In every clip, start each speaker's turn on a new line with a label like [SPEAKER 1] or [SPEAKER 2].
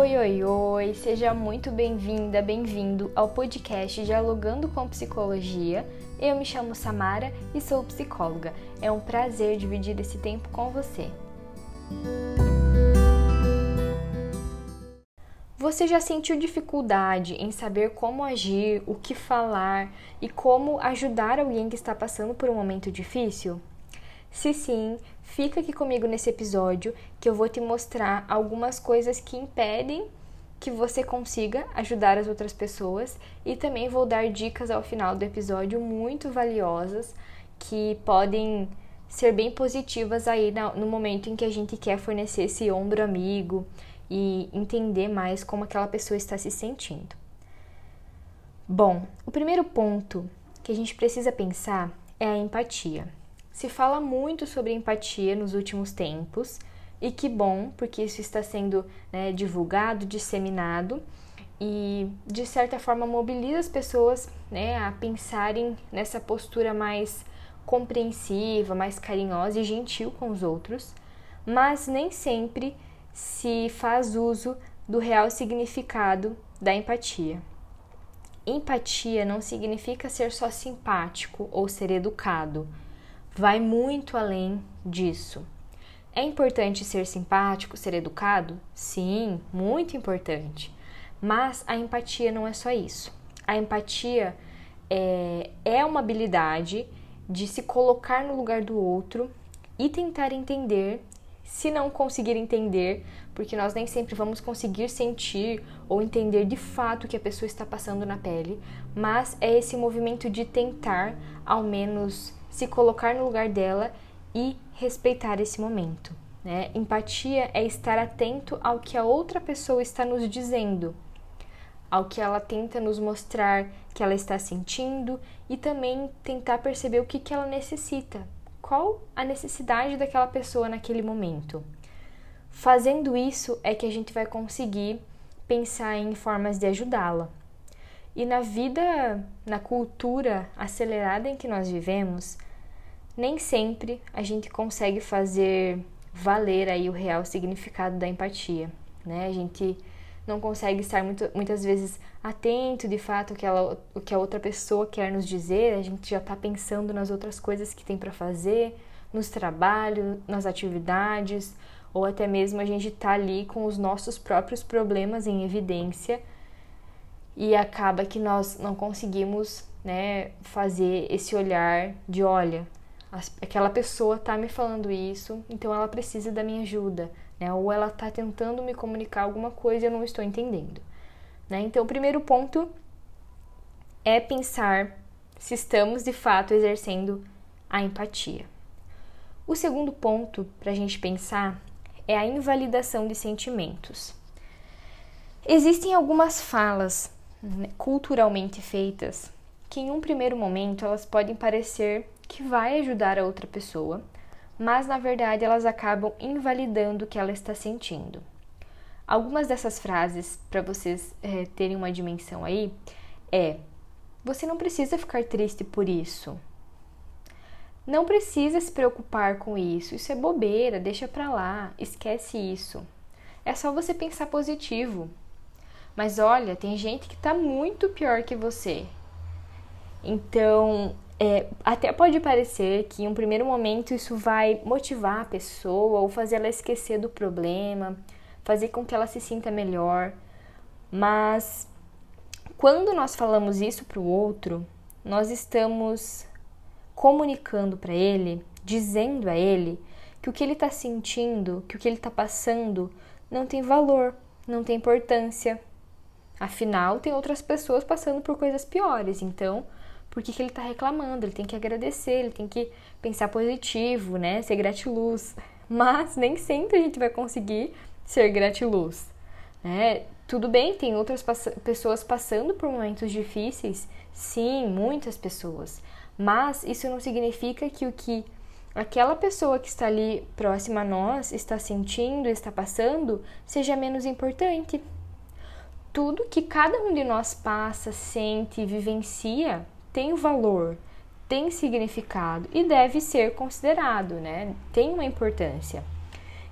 [SPEAKER 1] Oi, oi, oi! Seja muito bem-vinda, bem-vindo ao podcast Dialogando com Psicologia. Eu me chamo Samara e sou psicóloga. É um prazer dividir esse tempo com você. Você já sentiu dificuldade em saber como agir, o que falar e como ajudar alguém que está passando por um momento difícil? Se sim, fica aqui comigo nesse episódio que eu vou te mostrar algumas coisas que impedem que você consiga ajudar as outras pessoas e também vou dar dicas ao final do episódio muito valiosas que podem ser bem positivas aí no momento em que a gente quer fornecer esse ombro amigo e entender mais como aquela pessoa está se sentindo. Bom, o primeiro ponto que a gente precisa pensar é a empatia. Se fala muito sobre empatia nos últimos tempos, e que bom, porque isso está sendo né, divulgado, disseminado e de certa forma mobiliza as pessoas né, a pensarem nessa postura mais compreensiva, mais carinhosa e gentil com os outros, mas nem sempre se faz uso do real significado da empatia. Empatia não significa ser só simpático ou ser educado vai muito além disso. É importante ser simpático, ser educado? Sim, muito importante. Mas a empatia não é só isso. A empatia é, é uma habilidade de se colocar no lugar do outro e tentar entender. Se não conseguir entender, porque nós nem sempre vamos conseguir sentir ou entender de fato o que a pessoa está passando na pele, mas é esse movimento de tentar, ao menos, se colocar no lugar dela e respeitar esse momento. Né? Empatia é estar atento ao que a outra pessoa está nos dizendo, ao que ela tenta nos mostrar que ela está sentindo e também tentar perceber o que, que ela necessita, qual a necessidade daquela pessoa naquele momento. Fazendo isso é que a gente vai conseguir pensar em formas de ajudá-la. E na vida, na cultura acelerada em que nós vivemos, nem sempre a gente consegue fazer valer aí o real significado da empatia, né? A gente não consegue estar muito, muitas vezes atento de fato que, o que a outra pessoa quer nos dizer, a gente já está pensando nas outras coisas que tem para fazer, nos trabalhos, nas atividades, ou até mesmo a gente está ali com os nossos próprios problemas em evidência e acaba que nós não conseguimos né, fazer esse olhar de olha, aquela pessoa está me falando isso, então ela precisa da minha ajuda, né? Ou ela está tentando me comunicar alguma coisa e eu não estou entendendo, né? Então, o primeiro ponto é pensar se estamos de fato exercendo a empatia. O segundo ponto para a gente pensar é a invalidação de sentimentos. Existem algumas falas né, culturalmente feitas que, em um primeiro momento, elas podem parecer que vai ajudar a outra pessoa, mas na verdade elas acabam invalidando o que ela está sentindo. Algumas dessas frases, para vocês é, terem uma dimensão aí, é: você não precisa ficar triste por isso. Não precisa se preocupar com isso. Isso é bobeira, deixa pra lá, esquece isso. É só você pensar positivo. Mas olha, tem gente que tá muito pior que você. Então, é, até pode parecer que em um primeiro momento isso vai motivar a pessoa ou fazer ela esquecer do problema, fazer com que ela se sinta melhor, mas quando nós falamos isso para o outro, nós estamos comunicando para ele, dizendo a ele que o que ele está sentindo, que o que ele está passando não tem valor, não tem importância. Afinal, tem outras pessoas passando por coisas piores, então por que, que ele está reclamando, ele tem que agradecer, ele tem que pensar positivo, né? Ser gratiluz. Mas nem sempre a gente vai conseguir ser gratiluz. Né? Tudo bem, tem outras pass pessoas passando por momentos difíceis, sim, muitas pessoas. Mas isso não significa que o que aquela pessoa que está ali próxima a nós está sentindo, está passando, seja menos importante. Tudo que cada um de nós passa, sente vivencia tem valor, tem significado e deve ser considerado, né? Tem uma importância.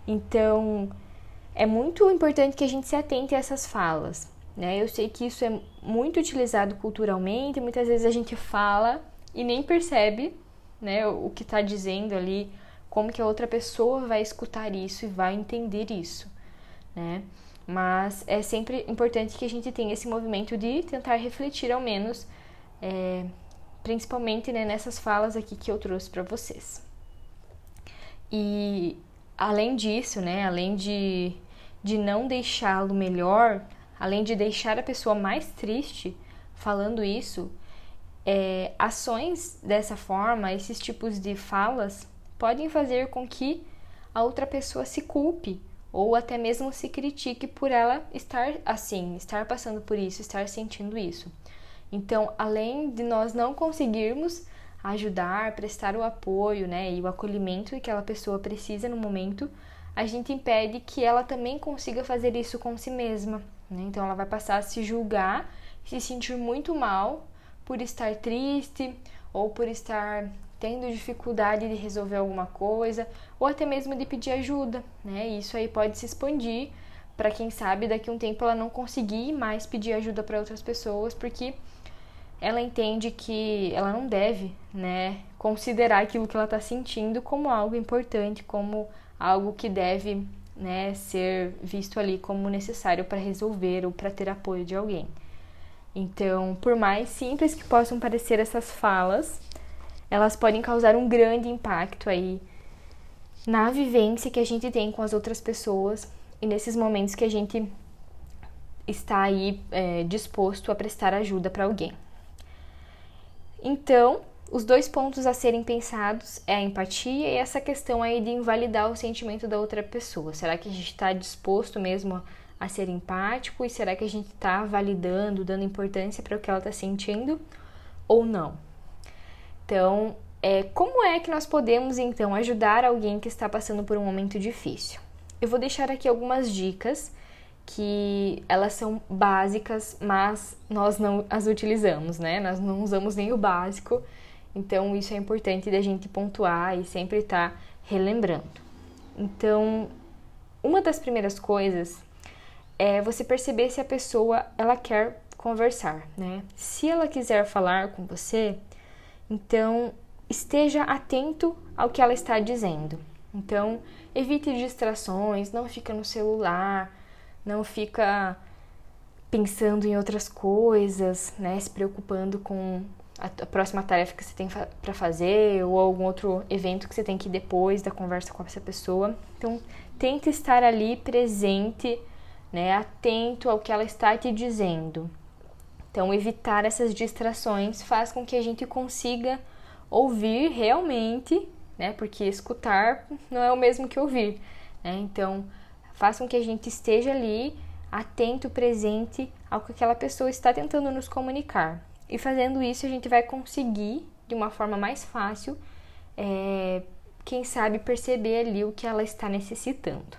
[SPEAKER 1] Então, é muito importante que a gente se atente a essas falas. Né? Eu sei que isso é muito utilizado culturalmente, muitas vezes a gente fala e nem percebe né, o que está dizendo ali, como que a outra pessoa vai escutar isso e vai entender isso. Né? Mas é sempre importante que a gente tenha esse movimento de tentar refletir ao menos, é, principalmente né, nessas falas aqui que eu trouxe para vocês. E além disso, né, além de, de não deixá-lo melhor, além de deixar a pessoa mais triste falando isso, é, ações dessa forma, esses tipos de falas, podem fazer com que a outra pessoa se culpe ou até mesmo se critique por ela estar assim, estar passando por isso, estar sentindo isso. Então, além de nós não conseguirmos ajudar, prestar o apoio, né, e o acolhimento que aquela pessoa precisa no momento, a gente impede que ela também consiga fazer isso com si mesma. Né? Então, ela vai passar a se julgar, se sentir muito mal por estar triste ou por estar tendo dificuldade de resolver alguma coisa ou até mesmo de pedir ajuda, né? Isso aí pode se expandir para quem sabe daqui a um tempo ela não conseguir mais pedir ajuda para outras pessoas porque ela entende que ela não deve, né, considerar aquilo que ela está sentindo como algo importante, como algo que deve, né, ser visto ali como necessário para resolver ou para ter apoio de alguém. Então, por mais simples que possam parecer essas falas, elas podem causar um grande impacto aí na vivência que a gente tem com as outras pessoas e nesses momentos que a gente está aí é, disposto a prestar ajuda para alguém. Então, os dois pontos a serem pensados é a empatia e essa questão aí de invalidar o sentimento da outra pessoa. Será que a gente está disposto mesmo a ser empático e será que a gente está validando, dando importância para o que ela está sentindo ou não? Então, é, como é que nós podemos então ajudar alguém que está passando por um momento difícil? Eu vou deixar aqui algumas dicas que elas são básicas, mas nós não as utilizamos, né? Nós não usamos nem o básico, então isso é importante da gente pontuar e sempre estar tá relembrando. Então, uma das primeiras coisas é você perceber se a pessoa ela quer conversar, né? Se ela quiser falar com você, então esteja atento ao que ela está dizendo. Então, evite distrações, não fica no celular, não fica pensando em outras coisas, né, se preocupando com a, próxima tarefa que você tem para fazer ou algum outro evento que você tem que ir depois da conversa com essa pessoa. Então, tente estar ali presente, né, atento ao que ela está te dizendo. Então, evitar essas distrações faz com que a gente consiga ouvir realmente, né, porque escutar não é o mesmo que ouvir, né? Então, faça com que a gente esteja ali atento, presente ao que aquela pessoa está tentando nos comunicar. E fazendo isso, a gente vai conseguir, de uma forma mais fácil, é, quem sabe perceber ali o que ela está necessitando.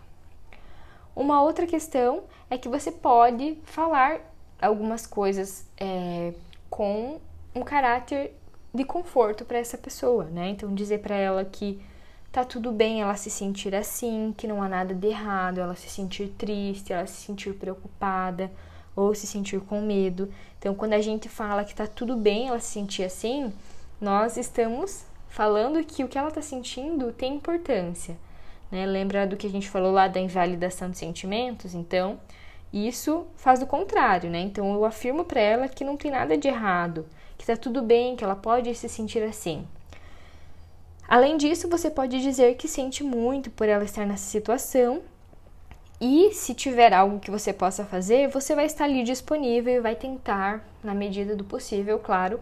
[SPEAKER 1] Uma outra questão é que você pode falar algumas coisas é, com um caráter de conforto para essa pessoa, né? Então dizer para ela que tá tudo bem ela se sentir assim, que não há nada de errado, ela se sentir triste, ela se sentir preocupada ou se sentir com medo. Então, quando a gente fala que tá tudo bem ela se sentir assim, nós estamos falando que o que ela tá sentindo tem importância. Né? Lembra do que a gente falou lá da invalidação de sentimentos? Então, isso faz o contrário, né? Então, eu afirmo para ela que não tem nada de errado, que tá tudo bem, que ela pode se sentir assim. Além disso, você pode dizer que sente muito por ela estar nessa situação e se tiver algo que você possa fazer, você vai estar ali disponível e vai tentar, na medida do possível, claro,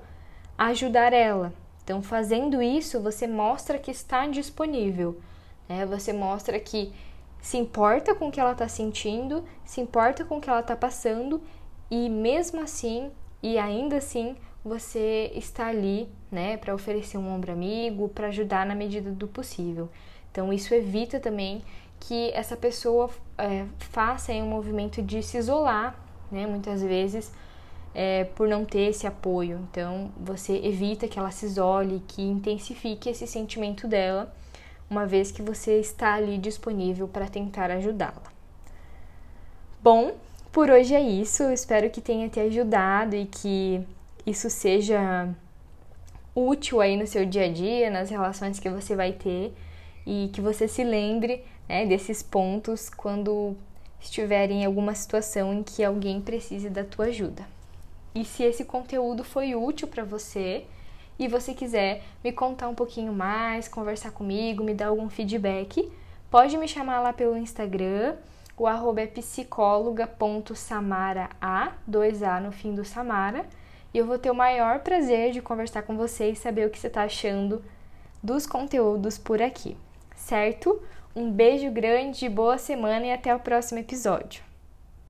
[SPEAKER 1] ajudar ela. Então, fazendo isso, você mostra que está disponível, né? Você mostra que se importa com o que ela está sentindo, se importa com o que ela está passando e mesmo assim e ainda assim você está ali, né, para oferecer um ombro amigo, para ajudar na medida do possível. Então isso evita também que essa pessoa é, faça um movimento de se isolar, né, muitas vezes é, por não ter esse apoio. Então você evita que ela se isole, que intensifique esse sentimento dela, uma vez que você está ali disponível para tentar ajudá-la. Bom, por hoje é isso. espero que tenha te ajudado e que isso seja útil aí no seu dia a dia, nas relações que você vai ter e que você se lembre né, desses pontos quando estiver em alguma situação em que alguém precise da tua ajuda. E se esse conteúdo foi útil para você e você quiser me contar um pouquinho mais, conversar comigo, me dar algum feedback, pode me chamar lá pelo Instagram. O arroba é psicóloga.samara, dois A no fim do Samara. E eu vou ter o maior prazer de conversar com você e saber o que você está achando dos conteúdos por aqui, certo? Um beijo grande, boa semana e até o próximo episódio.